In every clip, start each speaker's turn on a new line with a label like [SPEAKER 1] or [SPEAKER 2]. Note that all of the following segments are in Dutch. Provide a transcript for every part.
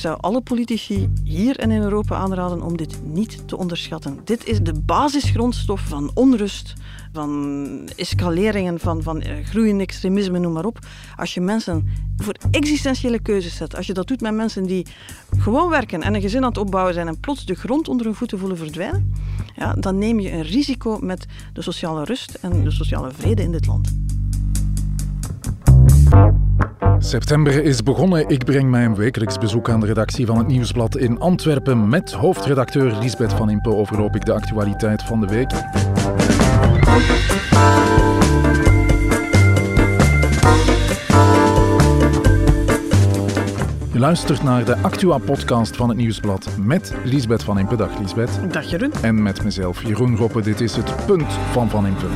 [SPEAKER 1] zou alle politici hier en in Europa aanraden om dit niet te onderschatten. Dit is de basisgrondstof van onrust, van escaleringen, van, van eh, groeiend extremisme, noem maar op. Als je mensen voor existentiële keuzes zet, als je dat doet met mensen die gewoon werken en een gezin aan het opbouwen zijn en plots de grond onder hun voeten voelen verdwijnen, ja, dan neem je een risico met de sociale rust en de sociale vrede in dit land.
[SPEAKER 2] September is begonnen. Ik breng mijn wekelijks bezoek aan de redactie van het Nieuwsblad in Antwerpen. Met hoofdredacteur Lisbeth van Impe overloop ik de actualiteit van de week. Je luistert naar de Actua-podcast van het Nieuwsblad met Lisbeth van Impe. Dag Lisbeth.
[SPEAKER 1] Dag Jeroen.
[SPEAKER 2] En met mezelf, Jeroen Roppe. Dit is het punt van Van Impe.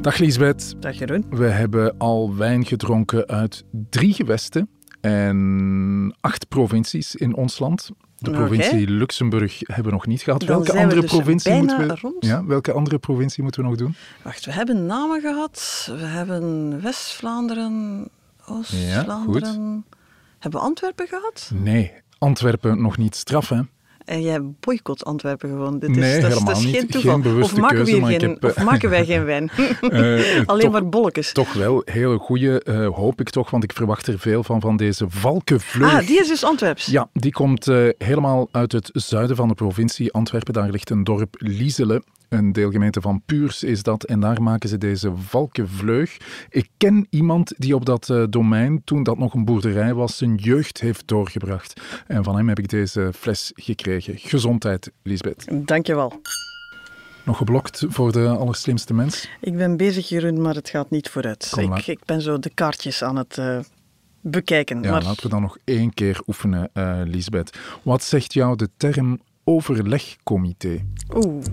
[SPEAKER 2] Dag Lisbeth.
[SPEAKER 1] Dag Jeroen.
[SPEAKER 2] We hebben al wijn gedronken uit drie gewesten en acht provincies in ons land. De provincie. Luxemburg hebben we nog niet gehad.
[SPEAKER 1] Dan
[SPEAKER 2] welke
[SPEAKER 1] we
[SPEAKER 2] andere
[SPEAKER 1] dus
[SPEAKER 2] provincie moeten we...
[SPEAKER 1] rond.
[SPEAKER 2] Ja, welke andere provincie moeten we nog doen?
[SPEAKER 1] Wacht, we hebben namen gehad. We hebben West-Vlaanderen, Oost-Vlaanderen. hebben we Antwerpen gehad?
[SPEAKER 2] Nee, Antwerpen nog niet straf, hè?
[SPEAKER 1] En jij boycott Antwerpen gewoon. Dit is,
[SPEAKER 2] Nee,
[SPEAKER 1] dat is,
[SPEAKER 2] helemaal
[SPEAKER 1] dat is
[SPEAKER 2] niet.
[SPEAKER 1] geen toeval. of, maken
[SPEAKER 2] keuze,
[SPEAKER 1] geen,
[SPEAKER 2] heb, eh,
[SPEAKER 1] of maken wij geen wijn?
[SPEAKER 2] Eh,
[SPEAKER 1] Alleen
[SPEAKER 2] toch-
[SPEAKER 1] maar bolletjes.
[SPEAKER 2] Toch wel hele goede, eh, hoop ik toch, want ik verwacht er veel van, van deze valkenvleug.
[SPEAKER 1] Ah, die is dus Antwerps.
[SPEAKER 2] Ja, die komt eh, helemaal uit het zuiden van de provincie Antwerpen. Daar ligt een dorp Lieselen. Een deelgemeente van Puurs is dat. En daar maken ze deze valkenvleug. Ik ken iemand die op dat eh, domein, toen dat nog een boerderij was, zijn jeugd heeft doorgebracht. En van hem heb ik deze fles gekregen. Gezondheid, Lisbeth.
[SPEAKER 1] Dankjewel.
[SPEAKER 2] Nog geblokt voor de allerslimste mens?
[SPEAKER 1] Ik ben bezig, Jeroen, maar het gaat niet vooruit. Ik, ik ben zo de kaartjes aan het eh, bekijken.
[SPEAKER 2] Ja,
[SPEAKER 1] maar
[SPEAKER 2] laten we dan nog één keer oefenen, eh Lisbeth. Wat zegt jou de term overlegcomité?
[SPEAKER 1] Oeh,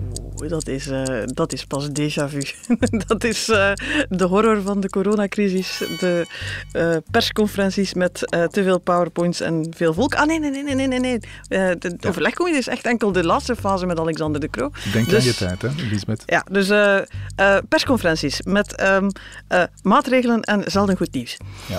[SPEAKER 1] dat is, eh, dat is pas déjà vu. dat is eh, de horror van de coronacrisis. De eh, persconferenties met te veel powerpoints en veel volk. Ah, nee, nee, nee, nee, nee, nee. de
[SPEAKER 2] Ja.
[SPEAKER 1] overlegcomité is echt enkel de laatste fase met Alexander de Croo.
[SPEAKER 2] Denk
[SPEAKER 1] Dus-
[SPEAKER 2] aan je tijd, hè, Lisbeth?
[SPEAKER 1] Ja, dus persconferenties met ehm, eh, maatregelen en zelden goed nieuws.
[SPEAKER 2] Ja.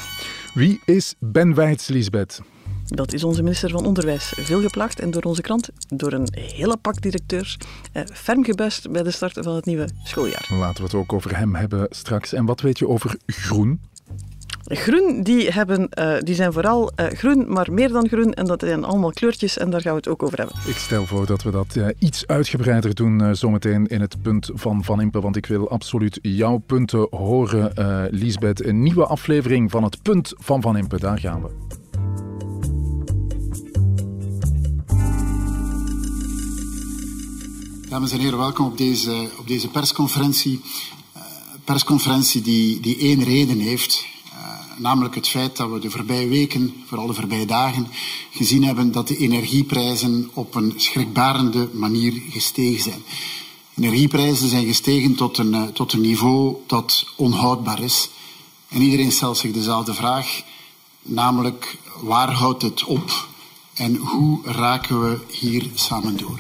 [SPEAKER 2] Wie is Ben Weits, Lisbeth?
[SPEAKER 1] Dat is onze minister van Onderwijs. Veel geplaagd en door onze krant, door een hele pak directeurs, eh, ferm gebuist bij de start van het nieuwe schooljaar.
[SPEAKER 2] Laten we het ook over hem hebben straks. En wat weet je over groen?
[SPEAKER 1] Groen, die, hebben, eh, die zijn vooral eh, groen, maar meer dan groen. En dat zijn allemaal kleurtjes en daar gaan we het ook over hebben.
[SPEAKER 2] Ik stel voor dat we dat eh, iets uitgebreider doen zometeen in het punt van Van Impe, want ik wil absoluut jouw punten horen, Lisbeth. Een nieuwe aflevering van het punt van Van Impe, daar gaan we.
[SPEAKER 3] Dames en heren, welkom op deze, op deze persconferentie. Eh, persconferentie die, die één reden heeft, eh, namelijk het feit dat we de voorbije weken, vooral de voorbije dagen, gezien hebben dat de energieprijzen op een schrikbarende manier gestegen zijn. Energieprijzen zijn gestegen tot een, eh, tot een niveau dat onhoudbaar is. En iedereen stelt zich dezelfde vraag, namelijk waar houdt het op en hoe raken we hier samen door?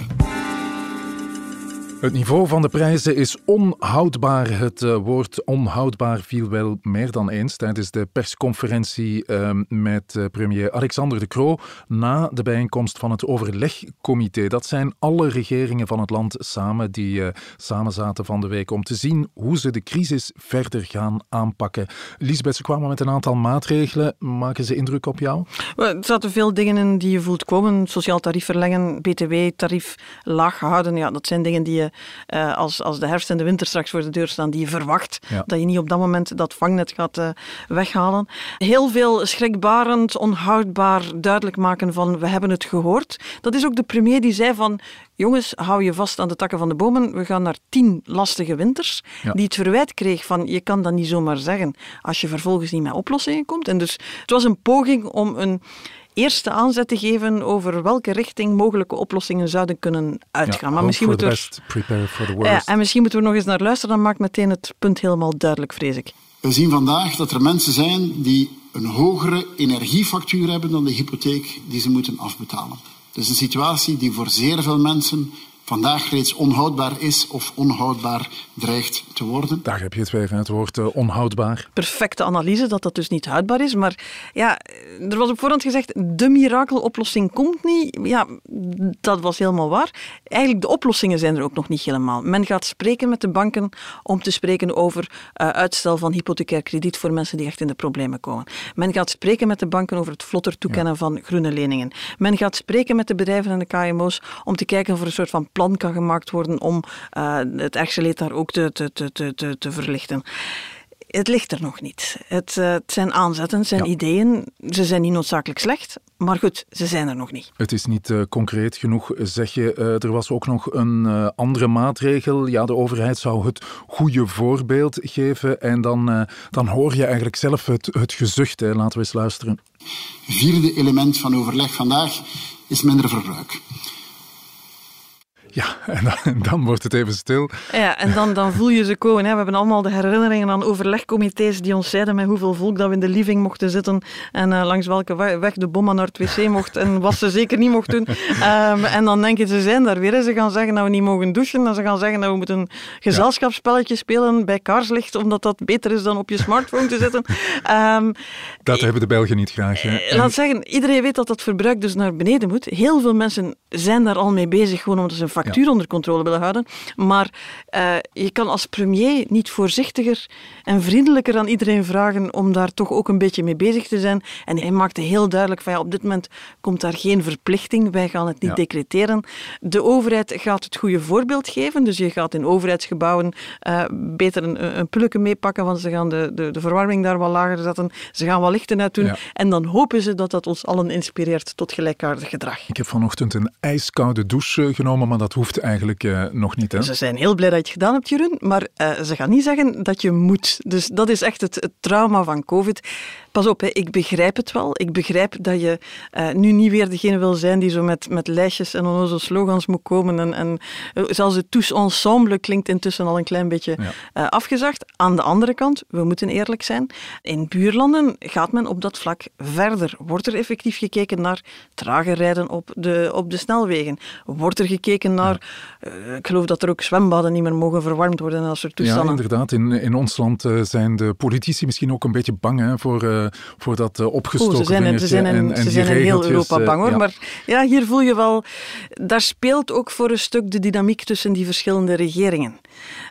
[SPEAKER 2] Het niveau van de prijzen is onhoudbaar. Het eh, woord onhoudbaar viel wel meer dan eens tijdens de persconferentie eh, met eh, premier Alexander De Croo na de bijeenkomst van het overlegcomité. Dat zijn alle regeringen van het land samen die eh, samen zaten van de week om te zien hoe ze de crisis verder gaan aanpakken. Lisbeth, ze kwamen met een aantal maatregelen. Maken ze indruk op jou?
[SPEAKER 1] Er zaten veel dingen in die je voelt komen. Sociaal tarief verlengen, btw-tarief laag houden. Ja, dat zijn dingen die je, eh, als, als de herfst en de winter straks voor de deur staan, die je verwacht.
[SPEAKER 2] Ja.
[SPEAKER 1] Dat je niet op dat moment dat vangnet gaat eh, weghalen. Heel veel schrikbarend, onhoudbaar duidelijk maken van we hebben het gehoord. Dat is ook de premier die zei van jongens, hou je vast aan de takken van de bomen. We gaan naar tien lastige winters.
[SPEAKER 2] Ja.
[SPEAKER 1] Die het verwijt kreeg van je kan dat niet zomaar zeggen als je vervolgens niet met oplossingen komt. En dus het was een poging om een eerste aanzet te geven over welke richting mogelijke oplossingen zouden kunnen uitgaan. maar misschien moeten we er-
[SPEAKER 2] best, prepare for the
[SPEAKER 1] ja, en misschien moeten we nog eens naar luisteren. Dan maakt meteen het punt helemaal duidelijk, vrees ik.
[SPEAKER 3] We zien vandaag dat er mensen zijn die een hogere energiefactuur hebben dan de hypotheek die ze moeten afbetalen. Dat is een situatie die voor zeer veel mensen vandaag reeds onhoudbaar is of onhoudbaar dreigt te worden.
[SPEAKER 2] Daar heb je het weer, het woord uh, onhoudbaar.
[SPEAKER 1] Perfecte analyse dat dat dus niet houdbaar is. Maar ja, er was op voorhand gezegd, de mirakeloplossing komt niet. Ja, dat was helemaal waar. Eigenlijk, de oplossingen zijn er ook nog niet helemaal. Men gaat spreken met de banken om te spreken over uh, uitstel van hypothecair krediet voor mensen die echt in de problemen komen. Men gaat spreken met de banken over het vlotter toekennen van groene leningen. Men gaat spreken met de bedrijven en de KMO's om te kijken er een soort van plan kan gemaakt worden om uh, het ergste leed daar ook te, te, te, te, te verlichten het ligt er nog niet. Het, uh, het zijn aanzetten, het zijn ja. ideeën. Ze zijn niet noodzakelijk slecht, maar goed, ze zijn er nog niet.
[SPEAKER 2] Het is niet uh, concreet genoeg, zeg je. Uh, er was ook nog een andere maatregel. Ja, de overheid zou het goede voorbeeld geven. En dan, dan hoor je eigenlijk zelf het, het gezucht. Hè. Laten we eens luisteren.
[SPEAKER 3] Vierde element van overleg vandaag is minder verbruik.
[SPEAKER 2] Ja, en dan, dan, wordt het even stil.
[SPEAKER 1] Ja, en dan, dan voel je ze komen. Hè. We hebben allemaal de herinneringen aan overlegcomité's die ons zeiden met hoeveel volk dat we in de living mochten zitten en uh, langs welke weg de bomma naar het wc mocht en wat ze zeker niet mocht doen. Um, en dan denk je, ze zijn daar weer. Ze gaan zeggen dat we niet mogen douchen en ze gaan zeggen dat we moeten een gezelschapsspelletje spelen bij kaarslicht, omdat dat beter is dan op je smartphone te zitten. Um,
[SPEAKER 2] dat hebben de Belgen niet graag. Hè?
[SPEAKER 1] En... Laat zeggen, iedereen weet dat dat verbruik dus naar beneden moet. Heel veel mensen zijn daar al mee bezig, gewoon omdat ze een factuur ja. onder controle willen houden. Maar uh, je kan als premier niet voorzichtiger en vriendelijker aan iedereen vragen om daar toch ook een beetje mee bezig te zijn. En hij maakte heel duidelijk van ja, op dit moment komt daar geen verplichting. Wij gaan het niet ja. decreteren. De overheid gaat het goede voorbeeld geven. Dus je gaat in overheidsgebouwen uh, beter een, een pulken meepakken, want ze gaan de, de, de verwarming daar wat lager zetten. Ze gaan wat lichten uit doen. Ja. En dan hopen ze dat dat ons allen inspireert tot gelijkaardig gedrag.
[SPEAKER 2] Ik heb vanochtend een ijskoude douche genomen, maar dat hoeft eigenlijk uh, nog niet. Hè?
[SPEAKER 1] Ze zijn heel blij dat je het gedaan hebt, Jeroen, maar uh, ze gaan niet zeggen dat je moet. Dus dat is echt het, het trauma van COVID. Pas op, hè, ik begrijp het wel. Ik begrijp dat je uh, nu niet weer degene wil zijn die zo met, met lijstjes en onnozel slogans moet komen. En, en zelfs het tous ensemble klinkt intussen al een klein beetje ja. afgezacht. Aan de andere kant, we moeten eerlijk zijn, in buurlanden gaat men op dat vlak verder. Wordt er effectief gekeken naar trager rijden op de, op de snelwegen? Wordt er gekeken naar, uh, ik geloof dat er ook zwembaden niet meer mogen verwarmd worden en dat soort toestanden.
[SPEAKER 2] Ja, inderdaad. In, in ons land zijn de politici misschien ook een beetje bang hè, voor voor dat opgestoken
[SPEAKER 1] oh, ze zijn, er, ze zijn,
[SPEAKER 2] en, en
[SPEAKER 1] ze zijn in heel Europa bang hoor. Ja. Maar ja, hier voel je wel, daar speelt ook voor een stuk de dynamiek tussen die verschillende regeringen.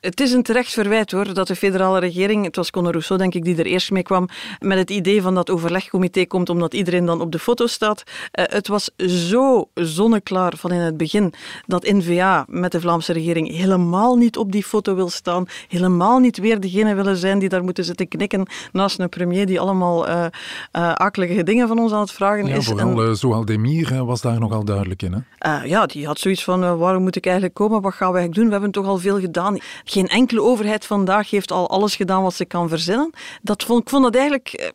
[SPEAKER 1] Het is een terecht verwijt hoor, dat de federale regering, het was Conor Rousseau denk ik die er eerst mee kwam, met het idee van dat overlegcomité komt omdat iedereen dan op de foto staat. Het was zo zonneklaar van in het begin dat N-VA met de Vlaamse regering helemaal niet op die foto wil staan, helemaal niet weer degene willen zijn die daar moeten zitten knikken naast een premier die allemaal uh, uh, akelige dingen van ons aan het vragen
[SPEAKER 2] ja,
[SPEAKER 1] is.
[SPEAKER 2] Vooral en, Zoal Demir was daar nogal duidelijk in. Hè?
[SPEAKER 1] ja, die had zoiets van waarom moet ik eigenlijk komen, wat gaan we eigenlijk doen? We hebben toch al veel gedaan. Geen enkele overheid vandaag heeft al alles gedaan wat ze kan verzinnen. Dat vond, ik vond dat eigenlijk...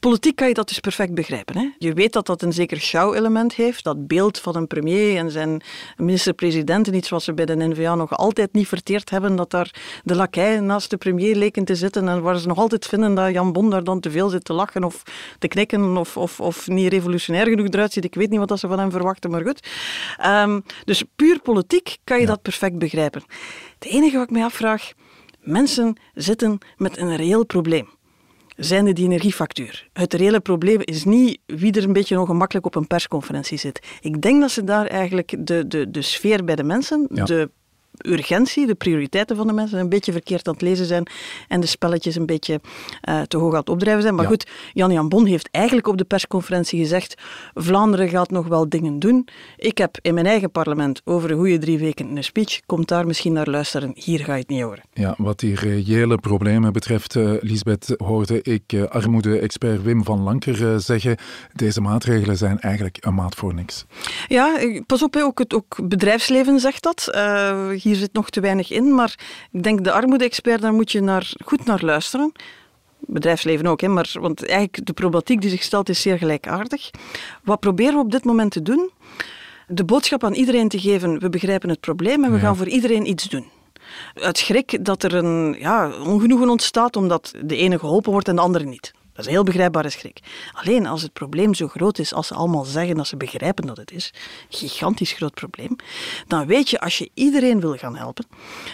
[SPEAKER 1] Politiek kan je dat dus perfect begrijpen. Hè? Je weet dat dat een zeker show-element heeft. Dat beeld van een premier en zijn minister-president, iets wat ze bij de NVA nog altijd niet verteerd hebben, dat daar de lakai naast de premier leken te zitten en waar ze nog altijd vinden dat Jan Bon daar dan te veel zit te lachen of te knikken of, of, of niet revolutionair genoeg eruit ziet. Ik weet niet wat ze van hem verwachten, maar goed. Um, dus puur politiek kan je ja. dat perfect begrijpen. Het enige wat ik mij afvraag, mensen zitten met een reëel probleem zijnde die energiefactuur. Het reële probleem is niet wie er een beetje ongemakkelijk op een persconferentie zit. Ik denk dat ze daar eigenlijk de, de, de sfeer bij de mensen, ja. de urgentie, de prioriteiten van de mensen een beetje verkeerd aan het lezen zijn en de spelletjes een beetje uh, te hoog aan het opdrijven zijn. Maar ja. goed, Jan-Jan Bon heeft eigenlijk op de persconferentie gezegd Vlaanderen gaat nog wel dingen doen. Ik heb in mijn eigen parlement over een goede drie weken een speech. Komt daar misschien naar luisteren. Hier ga je het niet horen.
[SPEAKER 2] Ja, wat die reële problemen betreft, uh, Lisbeth, hoorde ik uh, armoede-expert Wim van Lanker zeggen deze maatregelen zijn eigenlijk een maat voor niks.
[SPEAKER 1] Ja, pas op, ook het ook bedrijfsleven zegt dat. hier zit nog te weinig in, maar ik denk de armoede-expert, daar moet je naar, goed naar luisteren. Bedrijfsleven ook, hè, maar, want eigenlijk de problematiek die zich stelt is zeer gelijkaardig. Wat proberen we op dit moment te doen? De boodschap aan iedereen te geven, we begrijpen het probleem en we ja. gaan voor iedereen iets doen. Uit schrik dat er een ja, ongenoegen ontstaat omdat de ene geholpen wordt en de andere niet. Dat is een heel begrijpbare schrik. Alleen als het probleem zo groot is als ze allemaal zeggen dat ze begrijpen dat het is, gigantisch groot probleem, dan weet je als je iedereen wil gaan helpen,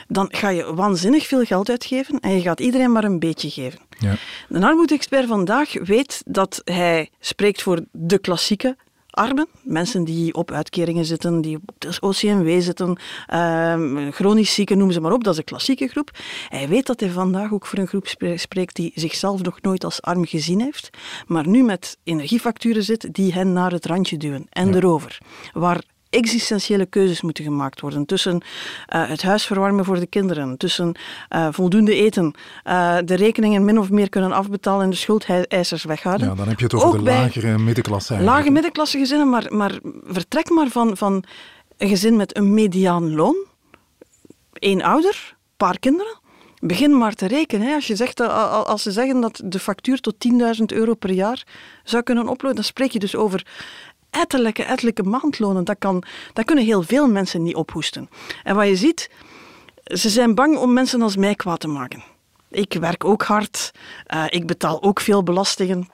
[SPEAKER 1] dan ga je waanzinnig veel geld uitgeven en je gaat iedereen maar een beetje geven. Ja. De armoede-expert vandaag weet dat hij spreekt voor de klassieke armen, mensen die op uitkeringen zitten, die op de OCMW zitten, uh, chronisch zieken, noem ze maar op, dat is een klassieke groep. Hij weet dat hij vandaag ook voor een groep spreekt die zichzelf nog nooit als arm gezien heeft, maar nu met energiefacturen zit die hen naar het randje duwen en erover. Waar existentiële keuzes moeten gemaakt worden. Tussen uh, het huis verwarmen voor de kinderen, tussen uh, voldoende eten, uh, de rekeningen min of meer kunnen afbetalen en de schuldeisers weghouden.
[SPEAKER 2] Ja, dan heb je het over Ook de lagere middenklasse. Eigenlijk.
[SPEAKER 1] Lage middenklasse gezinnen, maar, maar vertrek maar van, van een gezin met een mediaan loon, één ouder, paar kinderen. Begin maar te rekenen. Hè. Als, je zegt, als ze zeggen dat de factuur tot 10.000 euro per jaar zou kunnen oplopen, dan spreek je dus over ettelijke, ettelijke maandlonen. Dat, kan, dat kunnen heel veel mensen niet ophoesten. En wat je ziet, ze zijn bang om mensen als mij kwaad te maken. Ik werk ook hard, uh, ik betaal ook veel belastingen.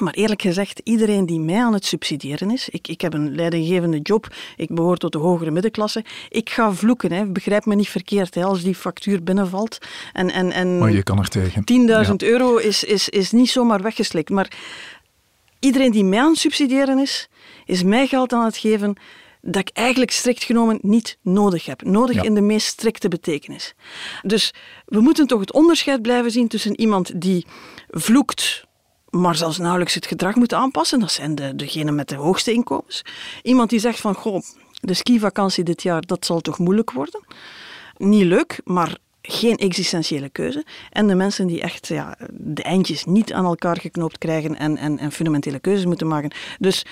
[SPEAKER 1] Maar eerlijk gezegd, iedereen die mij aan het subsidiëren is, ik, ik heb een leidinggevende job, ik behoor tot de hogere middenklasse, ik ga vloeken, hè. begrijp me niet verkeerd, hè, als die factuur binnenvalt. En, en, en
[SPEAKER 2] maar je kan er tegen.
[SPEAKER 1] 10.000 euro is, is, is niet zomaar weggeslikt. Maar iedereen die mij aan het subsidiëren is, is mij geld aan het geven dat ik eigenlijk strikt genomen niet nodig heb. Nodig in de meest strikte betekenis. Dus we moeten toch het onderscheid blijven zien tussen iemand die vloekt, maar zelfs nauwelijks het gedrag moet aanpassen. Dat zijn de, degenen met de hoogste inkomens. Iemand die zegt van, goh, de skivakantie dit jaar, dat zal toch moeilijk worden. Niet leuk, maar geen existentiële keuze. En de mensen die echt ja, de eindjes niet aan elkaar geknoopt krijgen en, en, en fundamentele keuzes moeten maken. Dus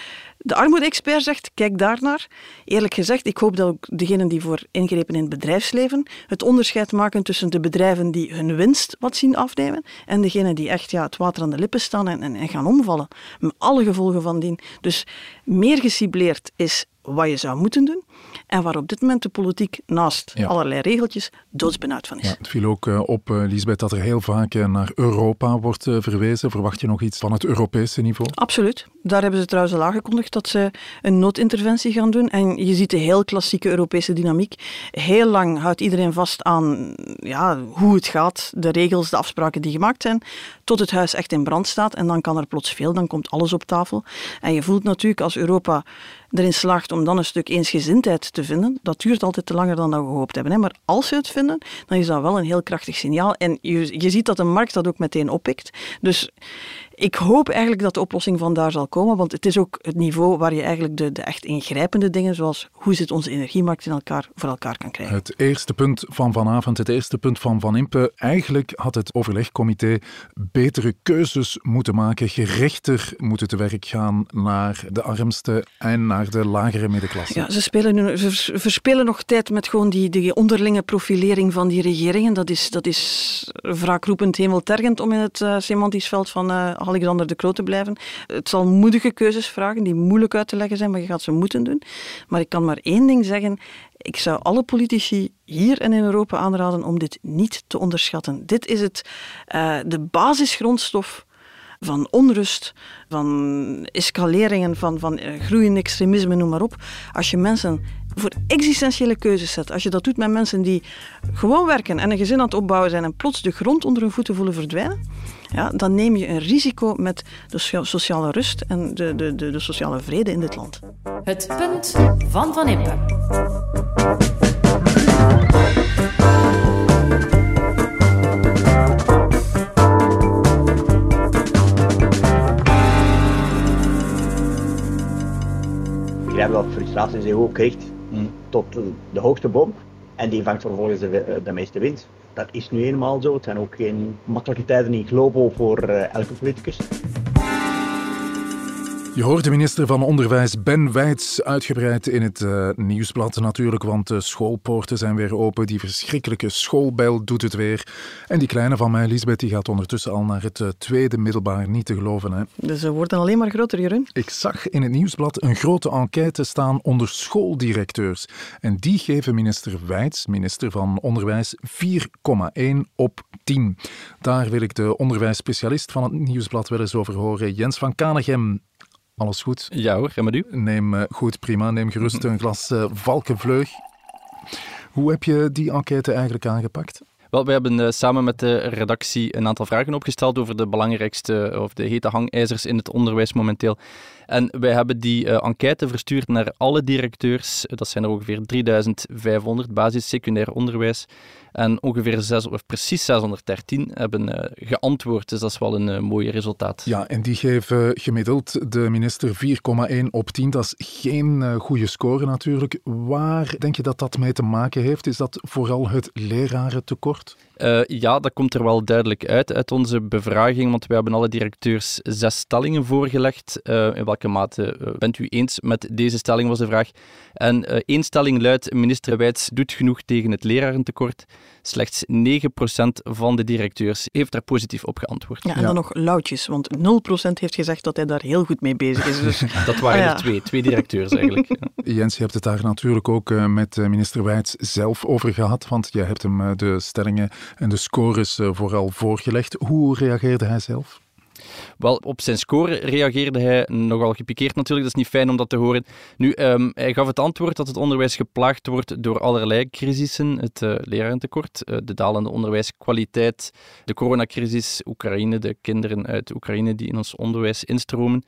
[SPEAKER 1] de armoede-expert zegt, kijk daarnaar. Eerlijk gezegd, ik hoop dat ook degenen die voor ingrepen in het bedrijfsleven het onderscheid maken tussen de bedrijven die hun winst wat zien afnemen en degenen die echt ja, het water aan de lippen staan en, en, en gaan omvallen. Met alle gevolgen van dien. Dus meer gecibleerd is wat je zou moeten doen en waar op dit moment de politiek naast allerlei regeltjes doodsbenauwd van is.
[SPEAKER 2] Ja, het viel ook eh, op, uh, Lisbeth, dat er heel vaak eh, naar Europa wordt verwezen. Verwacht je nog iets van het Europese niveau?
[SPEAKER 1] Absoluut. Daar hebben ze trouwens al aangekondigd dat ze een noodinterventie gaan doen. En je ziet de heel klassieke Europese dynamiek. Heel lang houdt iedereen vast aan ja, hoe het gaat, de regels, de afspraken die gemaakt zijn, tot het huis echt in brand staat. En dan kan er plots veel, dan komt alles op tafel. En je voelt natuurlijk als Europa erin slaagt om dan een stuk eensgezindheid te vinden, dat duurt altijd te langer dan dat we gehoopt hebben. Hè. Maar als ze het vinden, dan is dat wel een heel krachtig signaal. En je, je ziet dat de markt dat ook meteen oppikt. Dus ik hoop eigenlijk dat de oplossing vandaar zal komen, want het is ook het niveau waar je eigenlijk de, de echt ingrijpende dingen, zoals hoe zit onze energiemarkt in elkaar, voor elkaar kan krijgen.
[SPEAKER 2] Het eerste punt van vanavond, het eerste punt van Van Impe. Eigenlijk had het overlegcomité betere keuzes moeten maken, gerichter moeten te werk gaan naar de armsten en naar de lagere middenklasse.
[SPEAKER 1] Ja, ze, spelen nu, ze verspelen nog tijd met gewoon die, onderlinge profilering van die regeringen. Dat is, dat is wraakroepend hemeltergend om in het uh, semantisch veld van uh, Alexander de Croo te blijven. Het zal moedige keuzes vragen die moeilijk uit te leggen zijn, maar je gaat ze moeten doen. Maar ik kan maar één ding zeggen. Ik zou alle politici hier en in Europa aanraden om dit niet te onderschatten. Dit is het, uh, de basisgrondstof van onrust, van escaleringen, van, van uh, groeiend extremisme, noem maar op. Als je mensen voor existentiële keuzes zet, als je dat doet met mensen die gewoon werken en een gezin aan het opbouwen zijn en plots de grond onder hun voeten voelen verdwijnen, ja, dan neem je een risico met de sociale rust en de, de, de, de sociale vrede in dit land.
[SPEAKER 4] Het punt van Van Impe.
[SPEAKER 5] Begrijp dat frustratie zich ook richt hmm. tot de hoogste boom en die vangt vervolgens de, de meeste wind dat is nu eenmaal zo. Het zijn ook geen makkelijke tijden in globo voor uh, elke politicus.
[SPEAKER 2] Je hoort de minister van Onderwijs Ben Wijts uitgebreid in het uh, nieuwsblad natuurlijk, want de schoolpoorten zijn weer open. Die verschrikkelijke schoolbel doet het weer. En die kleine van mij, Lisbeth, die gaat ondertussen al naar het uh, tweede middelbaar. Niet te geloven, hè?
[SPEAKER 1] Dus ze worden alleen maar groter, Jeroen.
[SPEAKER 2] Ik zag in het nieuwsblad een grote enquête staan onder schooldirecteurs. En die geven minister Wijts, minister van Onderwijs, 4,1 op 10. Daar wil ik de onderwijsspecialist van het nieuwsblad wel eens over horen, Jens van Kanegem. Alles goed?
[SPEAKER 6] Ja hoor, en met u?
[SPEAKER 2] Neem uh, goed, prima. Neem gerust een glas uh, valkenvleug. Hoe heb je die enquête eigenlijk aangepakt?
[SPEAKER 6] Wel, wij hebben uh, samen met de redactie een aantal vragen opgesteld over de belangrijkste of de hete hangijzers in het onderwijs momenteel. En wij hebben die uh, enquête verstuurd naar alle directeurs. Dat zijn er ongeveer 3500 basis secundair onderwijs. En ongeveer zes, of precies 613 hebben uh, geantwoord. Dus dat is wel een uh, mooi resultaat.
[SPEAKER 2] Ja, en die geven gemiddeld de minister 4,1 op 10. Dat is geen goede score natuurlijk. Waar denk je dat dat mee te maken heeft? Is dat vooral het lerarentekort?
[SPEAKER 6] Ja, dat komt er wel duidelijk uit uit onze bevraging. Want wij hebben alle directeurs zes stellingen voorgelegd. in welke mate bent u eens met deze stelling, was de vraag. En één stelling luidt: minister Wijts doet genoeg tegen het lerarentekort. Slechts 9% van de directeurs heeft daar positief op geantwoord.
[SPEAKER 1] Ja, en dan nog loutjes, want 0% heeft gezegd dat hij daar heel goed mee bezig is. Dus...
[SPEAKER 6] dat waren ah, ja. er twee, twee directeurs eigenlijk.
[SPEAKER 2] Jens, je hebt het daar natuurlijk ook uh, met uh, minister Wijts zelf over gehad, want jij hebt hem uh, de stellingen en de scores vooral voorgelegd. Hoe reageerde hij zelf?
[SPEAKER 6] Wel, op zijn score reageerde hij nogal gepikeerd natuurlijk. Dat is niet fijn om dat te horen. Nu, um, hij gaf het antwoord dat het onderwijs geplaagd wordt door allerlei crisissen. Het uh, lerarentekort, uh, de dalende onderwijskwaliteit, de coronacrisis, Oekraïne, de kinderen uit Oekraïne die in ons onderwijs instromen.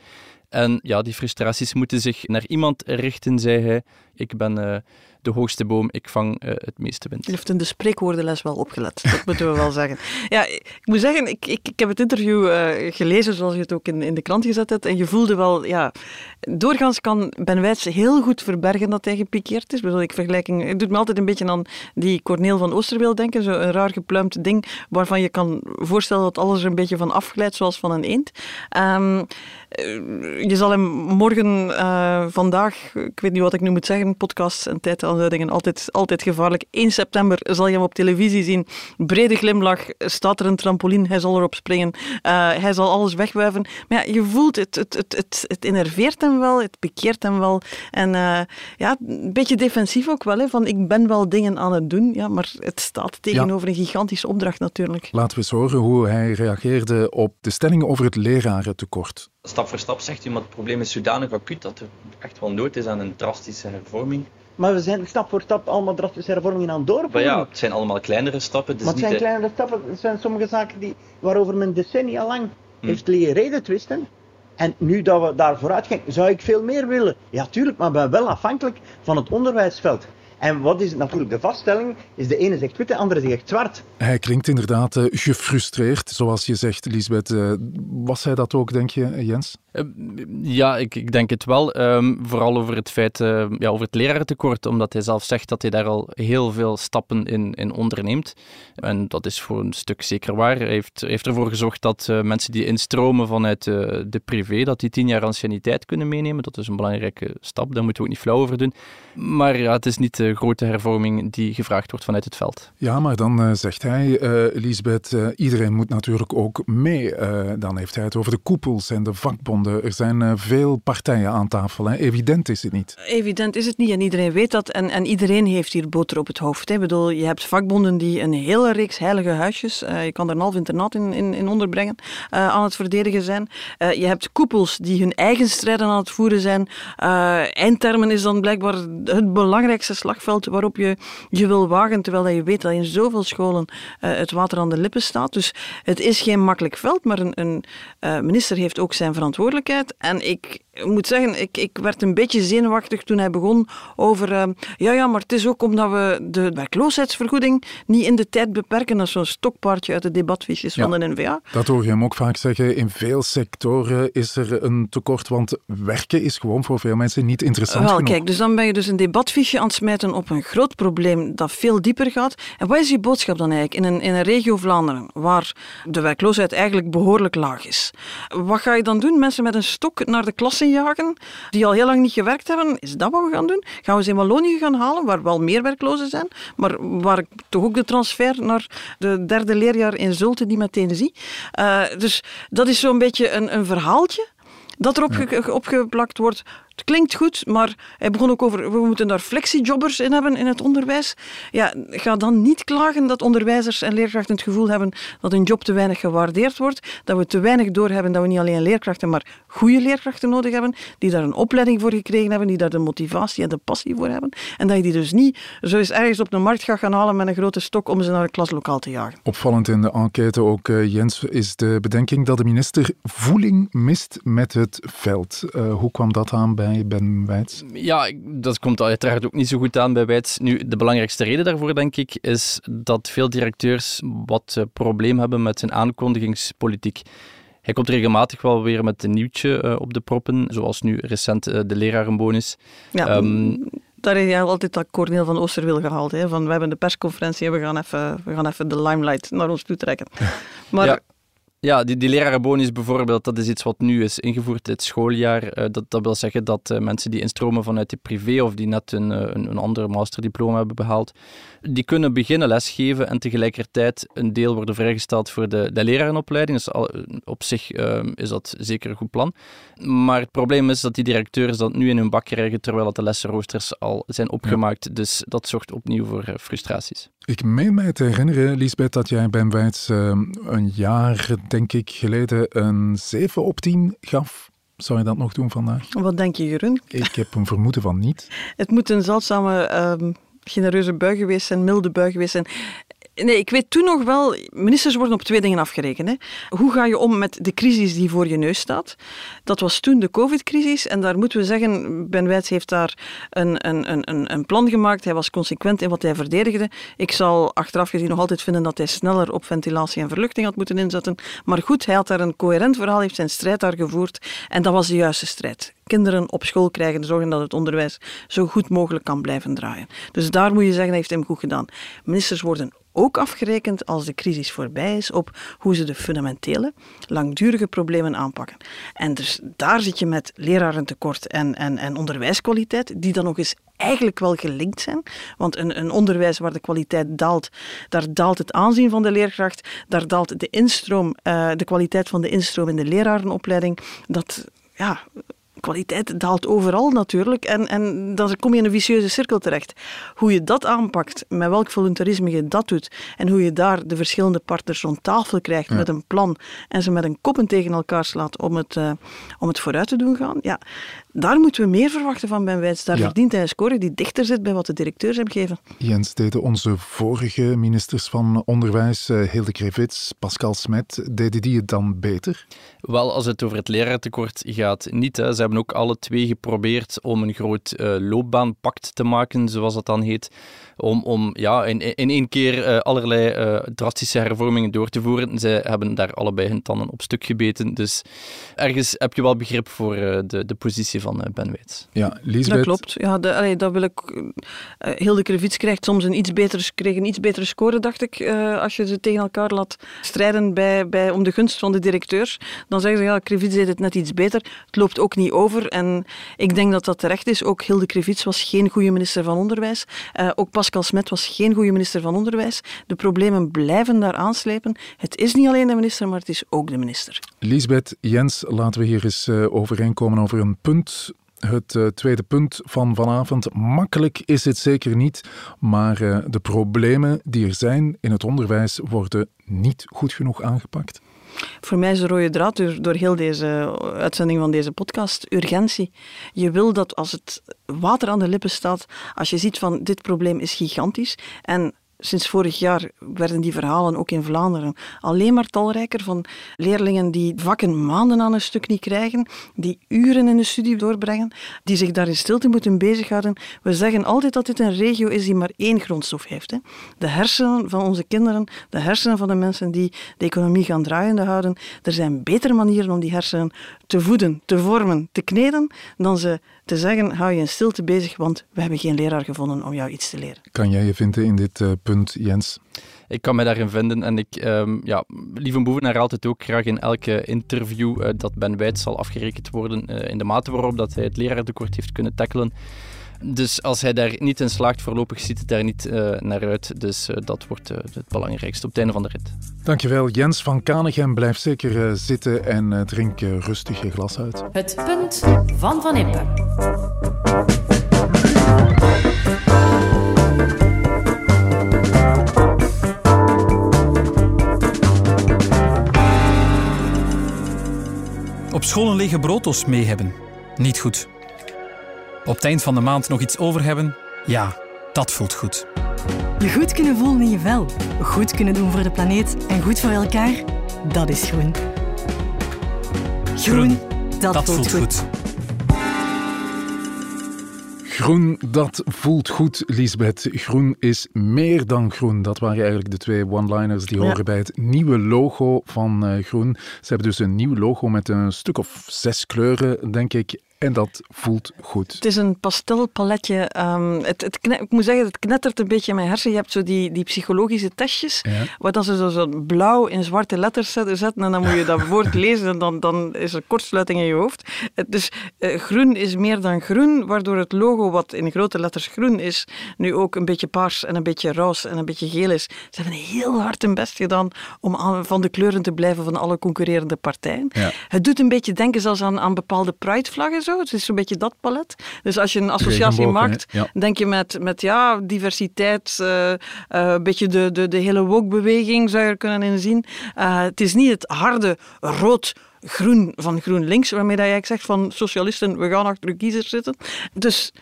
[SPEAKER 6] En ja, die frustraties moeten zich naar iemand richten, zei hij. Ik ben uh, de hoogste boom, ik vang uh, het meeste wind.
[SPEAKER 1] Je heeft in de spreekwoordenles wel opgelet, dat moeten we wel zeggen. Ja, ik moet zeggen, ik, ik, ik heb het interview uh, gelezen zoals je het ook in, in de krant gezet hebt. En je voelde wel, ja, doorgaans kan Ben Wijts heel goed verbergen dat hij gepikeerd is. Bedoel, ik vergelijking, het doet me altijd een beetje aan die Corneel van Oosterweel denken. Zo een raar gepluimd ding waarvan je kan voorstellen dat alles er een beetje van afglijdt, zoals van een eend. Um, je zal hem morgen, vandaag, ik weet niet wat ik nu moet zeggen, podcasts en altijd, altijd gevaarlijk. 1 september zal je hem op televisie zien. Brede glimlach, staat er een trampoline, hij zal erop springen. Uh, hij zal alles wegwuiven. Maar ja, je voelt, het, het, het, het, het enerveert hem wel, het pikeert hem wel. En uh, ja, een beetje defensief ook wel, hè, van ik ben wel dingen aan het doen, ja, maar het staat tegenover ja. een gigantische opdracht natuurlijk.
[SPEAKER 2] Laten we eens horen hoe hij reageerde op de stelling over het lerarentekort
[SPEAKER 7] stap voor stap zegt u, maar het probleem is zodanig acuut dat er echt wel nood is aan een drastische hervorming.
[SPEAKER 5] Maar we zijn stap voor stap allemaal drastische hervormingen aan het doorvoeren.
[SPEAKER 7] Maar ja, het zijn allemaal kleinere stappen.
[SPEAKER 5] Dus maar het zijn kleinere stappen. Het zijn sommige zaken die, waarover men decennia lang hmm. heeft liggen reden twisten. En nu dat we daar vooruit gaan, zou ik veel meer willen. Ja, tuurlijk, maar ben wel afhankelijk van het onderwijsveld. En wat is natuurlijk de vaststelling? Is de ene zegt wit, de andere zegt zwart.
[SPEAKER 2] Hij klinkt inderdaad uh, gefrustreerd, zoals je zegt, Lisbeth. Uh, was hij dat ook, denk je, Jens?
[SPEAKER 6] Uh, ja, ik, ik, denk het wel. Um, vooral over het feit, ja, over het lerarentekort, omdat hij zelf zegt dat hij daar al heel veel stappen in, in onderneemt. En dat is voor een stuk zeker waar. Hij heeft, heeft ervoor gezorgd dat mensen die instromen vanuit de privé, dat die tien jaar anciëniteit kunnen meenemen. Dat is een belangrijke stap, daar moeten we ook niet flauw over doen. Maar ja, het is niet grote hervorming die gevraagd wordt vanuit het veld.
[SPEAKER 2] Ja, maar dan uh, zegt hij, uh, Lisbeth, uh, iedereen moet natuurlijk ook mee. dan heeft hij het over de koepels en de vakbonden. Er zijn veel partijen aan tafel. Hè. Evident is het niet.
[SPEAKER 1] Evident is het niet en iedereen weet dat. En, en iedereen heeft hier boter op het hoofd. Hè. Ik bedoel, je hebt vakbonden die een hele reeks heilige huisjes, je kan er een half internaat in, in, in onderbrengen, aan het verdedigen zijn. je hebt koepels die hun eigen strijden aan het voeren zijn. eindtermen is dan blijkbaar het belangrijkste slag slagveld waarop je je wil wagen, terwijl je weet dat in zoveel scholen uh, het water aan de lippen staat. Dus het is geen makkelijk veld, maar een, een uh, minister heeft ook zijn verantwoordelijkheid. En ik moet zeggen, ik, ik werd een beetje zenuwachtig toen hij begon over... Uh, ja, ja, maar het is ook omdat we de werkloosheidsvergoeding niet in de tijd beperken. Is zo'n stokpaardje uit de debatfiches ja, van de NVA.
[SPEAKER 2] Dat hoor je hem ook vaak zeggen. In veel sectoren is er een tekort, want werken is gewoon voor veel mensen niet interessant
[SPEAKER 1] Wel,
[SPEAKER 2] genoeg.
[SPEAKER 1] kijk, dus dan ben je dus een debatfiche aan het smijten op een groot probleem dat veel dieper gaat. En wat is je boodschap dan eigenlijk in een, in een regio Vlaanderen, waar de werkloosheid eigenlijk behoorlijk laag is? Wat ga je dan doen? Mensen met een stok naar de klassen jagen, die al heel lang niet gewerkt hebben? Is dat wat we gaan doen? Gaan we ze in Wallonië gaan halen, waar wel meer werklozen zijn, maar waar ik toch ook de transfer naar de derde leerjaar in Zulte die meteen zie? Uh, dus dat is zo'n beetje een, een verhaaltje dat erop ja. opgeplakt wordt het klinkt goed, maar hij begon ook over we moeten daar flexiejobbers in hebben in het onderwijs. Ja, ga dan niet klagen dat onderwijzers en leerkrachten het gevoel hebben dat hun job te weinig gewaardeerd wordt, dat we te weinig doorhebben dat we niet alleen leerkrachten, maar goede leerkrachten nodig hebben, die daar een opleiding voor gekregen hebben, die daar de motivatie en de passie voor hebben. En dat je die dus niet zo eens ergens op de markt gaat gaan halen met een grote stok om ze naar een klaslokaal te jagen.
[SPEAKER 2] Opvallend in de enquête ook, uh, Jens, is de bedenking dat de minister voeling mist met het veld. Uh, hoe kwam dat aan Ben Weits?
[SPEAKER 6] Ja, dat komt uiteraard ook niet zo goed aan bij Weits. Nu, de belangrijkste reden daarvoor, denk ik, is dat veel directeurs wat uh, probleem hebben met zijn aankondigingspolitiek. Hij komt regelmatig wel weer met een nieuwtje uh, op de proppen, zoals nu recent uh, de lerarenbonus.
[SPEAKER 1] Ja, um, daar heeft hij altijd dat Corneel van Oosterwil gehaald. Hè, van we hebben de persconferentie en we gaan even, we gaan even de limelight naar ons toe trekken. Maar
[SPEAKER 6] ja. Ja, die, die lerarenbonus bijvoorbeeld, dat is iets wat nu is ingevoerd dit schooljaar. Uh, dat, dat wil zeggen dat uh, mensen die instromen vanuit de privé of die net een, een, een ander masterdiploma hebben behaald, die kunnen beginnen lesgeven en tegelijkertijd een deel worden vrijgesteld voor de, de lerarenopleiding. Dus al, op zich uh, is dat zeker een goed plan. Maar het probleem is dat die directeurs dat nu in hun bak krijgen, terwijl dat de lessenroosters al zijn opgemaakt. Ja. Dus dat zorgt opnieuw voor frustraties.
[SPEAKER 2] Ik meen mij te herinneren, Lisbeth, dat jij Ben Weits een jaar denk ik, geleden een 7 op 10 gaf. Zou je dat nog doen vandaag?
[SPEAKER 1] Wat denk je, Jeroen?
[SPEAKER 2] Ik heb een vermoeden van niet.
[SPEAKER 1] Het moet een zeldzame, um, genereuze bui geweest zijn, milde bui geweest zijn. Nee, ik weet toen nog wel, ministers worden op twee dingen afgerekend. Hè. Hoe ga je om met de crisis die voor je neus staat? Dat was toen de COVID-crisis en daar moeten we zeggen, Ben Wijts heeft daar een, een, een, een plan gemaakt. Hij was consequent in wat hij verdedigde. Ik zal achteraf gezien nog altijd vinden dat hij sneller op ventilatie en verluchting had moeten inzetten. Maar goed, hij had daar een coherent verhaal, heeft zijn strijd daar gevoerd en dat was de juiste strijd kinderen op school krijgen, zorgen dat het onderwijs zo goed mogelijk kan blijven draaien. Dus daar moet je zeggen, hij heeft hem goed gedaan. Ministers worden ook afgerekend als de crisis voorbij is op hoe ze de fundamentele, langdurige problemen aanpakken. En dus daar zit je met lerarentekort en, en, en onderwijskwaliteit, die dan nog eens eigenlijk wel gelinkt zijn. Want een, een onderwijs waar de kwaliteit daalt, daar daalt het aanzien van de leerkracht, daar daalt de instroom, uh, de kwaliteit van de instroom in de lerarenopleiding. Dat, ja, kwaliteit daalt overal natuurlijk. En, en dan kom je in een vicieuze cirkel terecht. Hoe je dat aanpakt, met welk voluntarisme je dat doet en hoe je daar de verschillende partners rond tafel krijgt ja. met een plan en ze met een koppen tegen elkaar slaat om het, uh, om het vooruit te doen gaan, ja, daar moeten we meer verwachten van Ben Wijts. Daar ja. verdient hij een score die dichter zit bij wat de directeurs hem geven.
[SPEAKER 2] Jens, deden onze vorige ministers van Onderwijs, uh, Hilde Krevits, Pascal Smet, deden die het dan beter?
[SPEAKER 6] Wel, als het over het leraartekort gaat, niet. Hè. Ze hebben ook alle twee geprobeerd om een groot uh, loopbaanpact te maken, zoals dat dan heet. Om, om ja, in, in één keer uh, allerlei uh, drastische hervormingen door te voeren. Ze hebben daar allebei hun tanden op stuk gebeten. Dus ergens heb je wel begrip voor de, de positie van Ben Weits.
[SPEAKER 2] Ja, Lisbeth.
[SPEAKER 1] Dat klopt. Ja, de, allee, dat wil ik... Hilde Krevits krijgt soms een iets betere, kreeg een iets betere score, dacht ik, als je ze tegen elkaar laat strijden bij, bij, om de gunst van de directeurs. Dan zeggen ze, ja, Krevits deed het net iets beter. Het loopt ook niet over. En ik denk dat dat terecht is. Ook Hilde Krevits was geen goede minister van Onderwijs. Uh, ook Pascal Smet was geen goede minister van Onderwijs. De problemen blijven daar aanslepen. Het is niet alleen de minister, maar het is ook de minister.
[SPEAKER 2] Lisbeth, Jens, laten we hier eens uh, overeenkomen over een punt het uh, tweede punt van vanavond. Makkelijk is het zeker niet, maar uh, de problemen die er zijn in het onderwijs worden niet goed genoeg aangepakt.
[SPEAKER 1] Voor mij is de rode draad door, door heel deze uitzending van deze podcast urgentie. Je wil dat als het water aan de lippen staat, als je ziet van dit probleem is gigantisch en sinds vorig jaar werden die verhalen ook in Vlaanderen alleen maar talrijker van leerlingen die vakken maanden aan een stuk niet krijgen, die uren in de studie doorbrengen, die zich daar in stilte moeten bezighouden. We zeggen altijd dat dit een regio is die maar één grondstof heeft. Hè. De hersenen van onze kinderen, de hersenen van de mensen die de economie gaan draaiende houden. Er zijn betere manieren om die hersenen te voeden, te vormen, te kneden, dan ze te zeggen, hou je in stilte bezig, want we hebben geen leraar gevonden om jou iets te leren.
[SPEAKER 2] Kan jij je vinden in dit uh, punt, Jens?
[SPEAKER 6] Ik kan mij daarin vinden en ik, um, ja, Lieve Boeven herhaalt het ook graag in elke interview uh, dat Ben Wijt zal afgerekend worden uh, in de mate waarop dat hij het leraartekort heeft kunnen tackelen. Dus als hij daar niet in slaagt, voorlopig ziet het daar niet uh, naar uit. Dus uh, dat wordt uh, het belangrijkste op het einde van de rit.
[SPEAKER 2] Dankjewel Jens van Kanegem. Blijf zeker zitten en drink rustig je glas uit.
[SPEAKER 4] Het punt van Van Impe.
[SPEAKER 8] Op school een lege brooddos mee hebben. Niet goed. Op het eind van de maand nog iets over hebben? Ja, dat voelt goed.
[SPEAKER 9] Je goed kunnen voelen in je vel. Goed kunnen doen voor de planeet en goed voor elkaar? Dat is groen. Groen, dat, dat voelt, voelt goed. goed.
[SPEAKER 2] Groen, dat voelt goed, Lisbeth. Groen is meer dan groen. Dat waren eigenlijk de twee one-liners die horen bij het nieuwe logo van uh, Groen. Ze hebben dus een nieuw logo met een stuk of zes kleuren, denk ik. En dat voelt goed.
[SPEAKER 1] Het is een pastelpaletje. Um, het, het ik moet zeggen, het knettert een beetje in mijn hersen. Je hebt zo die, die psychologische testjes, ja. waar dan ze zo, zo blauw in zwarte letters zetten en dan moet je dat woord lezen en dan, dan is er kortsluiting in je hoofd. Dus uh, groen is meer dan groen, waardoor het logo, wat in grote letters groen is, nu ook een beetje paars en een beetje roze en een beetje geel is. Ze hebben heel hard hun best gedaan om aan, van de kleuren te blijven van alle concurrerende partijen. Ja. Het doet een beetje denken zelfs aan, aan bepaalde pride-vlaggen het is zo'n beetje dat palet. Dus als je een associatie maakt, ja. denk je met, met ja, diversiteit, uh, uh, een beetje de, de, de hele woke-beweging zou je er kunnen inzien. Uh, het is niet het harde rood groen van GroenLinks, waarmee dat jij zegt van socialisten, we gaan achter de kiezers zitten. Dus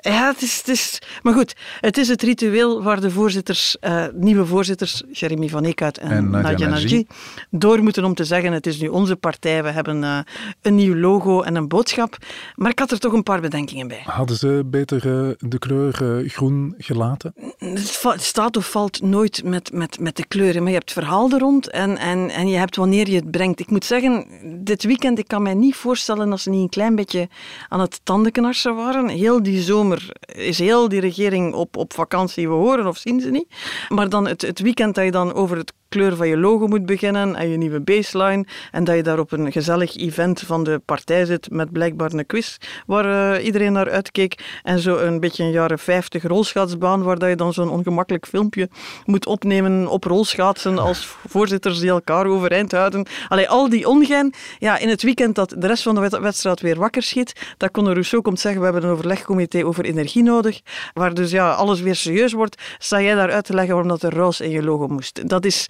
[SPEAKER 1] ja, het is, het is... Maar goed, het is het ritueel waar de voorzitters, uh, nieuwe voorzitters, Jeremy van Eekhout en, en Nadia Nagy, door moeten om te zeggen, het is nu onze partij, we hebben uh, een nieuw logo en een boodschap. Maar ik had er toch een paar bedenkingen bij.
[SPEAKER 2] Hadden ze beter uh, de kleur groen gelaten?
[SPEAKER 1] Het staat of valt nooit met, met, met de kleuren, maar je hebt het verhaal er rond en, en, en je hebt wanneer je het brengt. Ik moet zeggen, dit weekend, ik kan mij niet voorstellen dat ze niet een klein beetje aan het tandenknarsen waren. Heel die zomer is heel die regering op, op vakantie, we horen of zien ze niet. Maar dan het, het weekend dat je dan over het kleur van je logo moet beginnen en je nieuwe baseline. En dat je daar op een gezellig event van de partij zit met blijkbaar een quiz waar uh, iedereen naar uitkeek. En zo een beetje een jaren 50 rolschaatsbaan waar dat je dan zo'n ongemakkelijk filmpje moet opnemen op rolschaatsen als voorzitters die elkaar overeind houden. Allee, al die ongein. Ja, in het weekend dat de rest van de wedstrijd weer wakker schiet, dat Conor Rousseau komt zeggen, we hebben een overlegcomité over energie nodig, waar dus ja, alles weer serieus wordt, sta jij daar uit te leggen waarom dat er roos in je logo moest. Dat is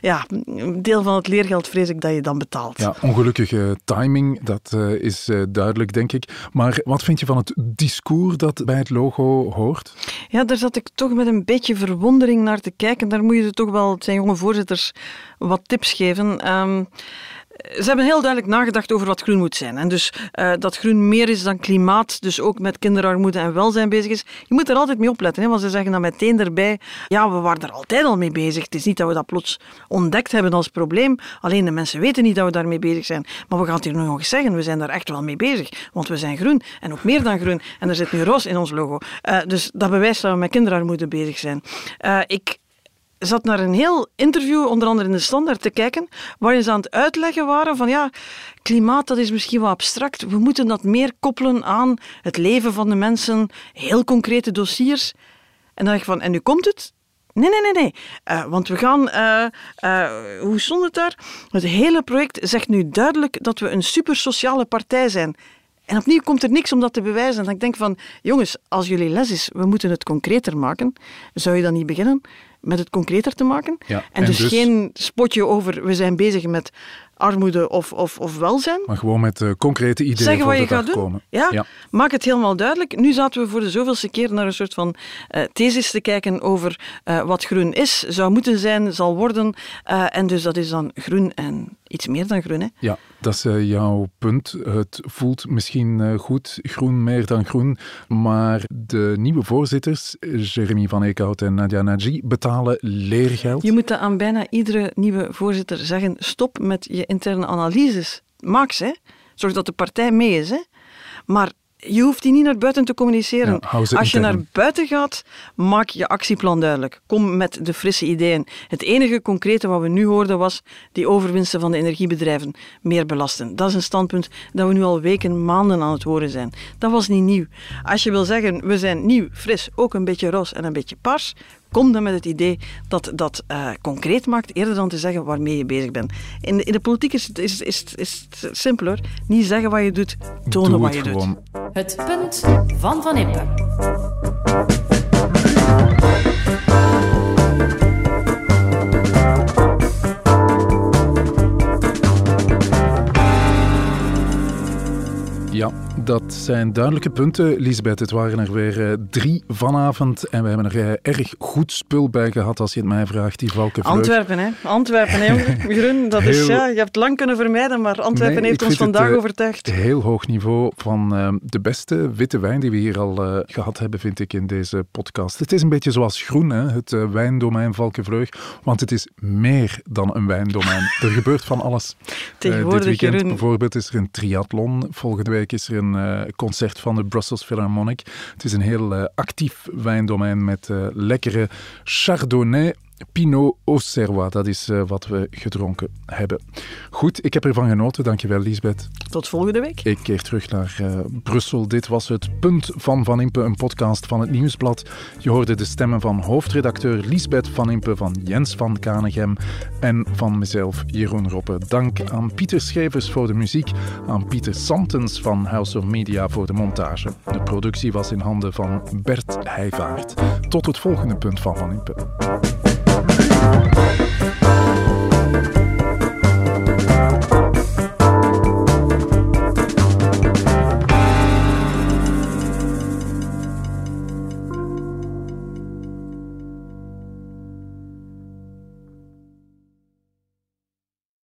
[SPEAKER 1] ja, een deel van het leergeld vrees ik dat je dan betaalt.
[SPEAKER 2] Ja, ongelukkige timing, dat uh, is uh, duidelijk, denk ik. Maar wat vind je van het discours dat bij het logo hoort?
[SPEAKER 1] Ja, daar zat ik toch met een beetje verwondering naar te kijken. Daar moet je toch wel, het zijn jonge voorzitters, wat tips geven. Um, ze hebben heel duidelijk nagedacht over wat groen moet zijn. En dus uh, dat groen meer is dan klimaat, dus ook met kinderarmoede en welzijn bezig is. Je moet er altijd mee opletten, hè, want ze zeggen dan meteen erbij, ja, we waren er altijd al mee bezig. Het is niet dat we dat plots ontdekt hebben als probleem. Alleen de mensen weten niet dat we daarmee bezig zijn. Maar we gaan het hier nog eens zeggen, we zijn daar echt wel mee bezig. Want we zijn groen en ook meer dan groen. En er zit nu roos in ons logo. Uh, dus dat bewijst dat we met kinderarmoede bezig zijn. Uh, ik zat naar een heel interview, onder andere in de Standaard, te kijken, waarin ze aan het uitleggen waren van ja, klimaat dat is misschien wat abstract, we moeten dat meer koppelen aan het leven van de mensen, heel concrete dossiers. En dan dacht ik van, en nu komt het? Nee, nee, nee, nee. Uh, want we gaan, uh, uh, hoe stond het daar? Het hele project zegt nu duidelijk dat we een supersociale partij zijn. En opnieuw komt er niks om dat te bewijzen. En ik denk van, jongens, als jullie les is, we moeten het concreter maken, zou je dan niet beginnen met het concreter te maken?
[SPEAKER 2] Ja,
[SPEAKER 1] en, dus, dus, geen spotje over, we zijn bezig met armoede of, of, of welzijn.
[SPEAKER 2] Maar gewoon met uh, concrete ideeën
[SPEAKER 1] Zeggen
[SPEAKER 2] voor
[SPEAKER 1] wat je gaat doen.
[SPEAKER 2] komen.
[SPEAKER 1] Ja,
[SPEAKER 2] Ja.
[SPEAKER 1] maak het helemaal duidelijk. Nu zaten we voor de zoveelste keer naar een soort van eh, thesis te kijken over eh, wat groen is, zou moeten zijn, zal worden. Eh, en dus dat is dan groen en iets meer dan groen. Hè?
[SPEAKER 2] Ja, dat is eh, jouw punt. Het voelt misschien eh, goed, groen meer dan groen, maar de nieuwe voorzitters, Jeremy van Eekhout en Nadia Naji, betalen leergeld.
[SPEAKER 1] Je moet dat aan bijna iedere nieuwe voorzitter zeggen. Stop met je interne analyses. Maak ze. hè. Zorg dat de partij mee is. Hè. Maar je hoeft die niet naar buiten te communiceren.
[SPEAKER 2] Ja,
[SPEAKER 1] Als je
[SPEAKER 2] intern.
[SPEAKER 1] naar buiten gaat, maak je actieplan duidelijk. Kom met de frisse ideeën. Het enige concrete wat we nu hoorden was die overwinsten van de energiebedrijven meer belasten. Dat is een standpunt dat we nu al weken, maanden aan het horen zijn. Dat was niet nieuw. Als je wil zeggen, we zijn nieuw, fris, ook een beetje roze en een beetje paars, kom dan met het idee dat dat eh, concreet maakt, eerder dan te zeggen waarmee je bezig bent. In de, in de politiek is het, is, is, is het simpel hoor. Niet zeggen wat je doet, tonen
[SPEAKER 2] Doe
[SPEAKER 1] wat je doet.
[SPEAKER 4] Het punt van Van Impe.
[SPEAKER 2] Ja, dat zijn duidelijke punten, Lisbeth. Het waren er weer eh, drie vanavond en we hebben er eh, erg goed spul bij gehad als je het mij vraagt, die Valkenvleug.
[SPEAKER 1] Antwerpen, hè? Antwerpen, hè, jongen. Groen, dat is, ja, je hebt het lang kunnen vermijden, maar Antwerpen
[SPEAKER 2] Nee,
[SPEAKER 1] heeft ons
[SPEAKER 2] vind het,
[SPEAKER 1] vandaag
[SPEAKER 2] eh,
[SPEAKER 1] overtuigd.
[SPEAKER 2] Heel hoog niveau van de beste witte wijn die we hier al eh, gehad hebben, vind ik, in deze podcast. Het is een beetje zoals groen, hè? het wijndomein Valkenvleug, want het is meer dan een wijndomein. er gebeurt van alles.
[SPEAKER 1] Tegenwoordig,
[SPEAKER 2] dit weekend
[SPEAKER 1] Jeroen.
[SPEAKER 2] bijvoorbeeld is er een triathlon. Volgende week is er een eh, concert van de Brussels Philharmonic. Het is een heel eh, actief wijndomein met eh, lekkere Chardonnay. Pinot Auxerrois, dat is eh, wat we gedronken hebben. Goed, ik heb ervan genoten. Dankjewel, Lisbeth.
[SPEAKER 1] Tot volgende week.
[SPEAKER 2] Ik keer terug naar eh, Brussel. Dit was het Punt van Van Impe, een podcast van het Nieuwsblad. Je hoorde de stemmen van hoofdredacteur Lisbeth Van Impe, van Jens van Kanegem en van mezelf, Jeroen Roppe. Dank aan Pieter Schevers voor de muziek, aan Pieter Santens van House of Media voor de montage. De productie was in handen van Bert Heijvaart. Tot het volgende Punt van Van Impe.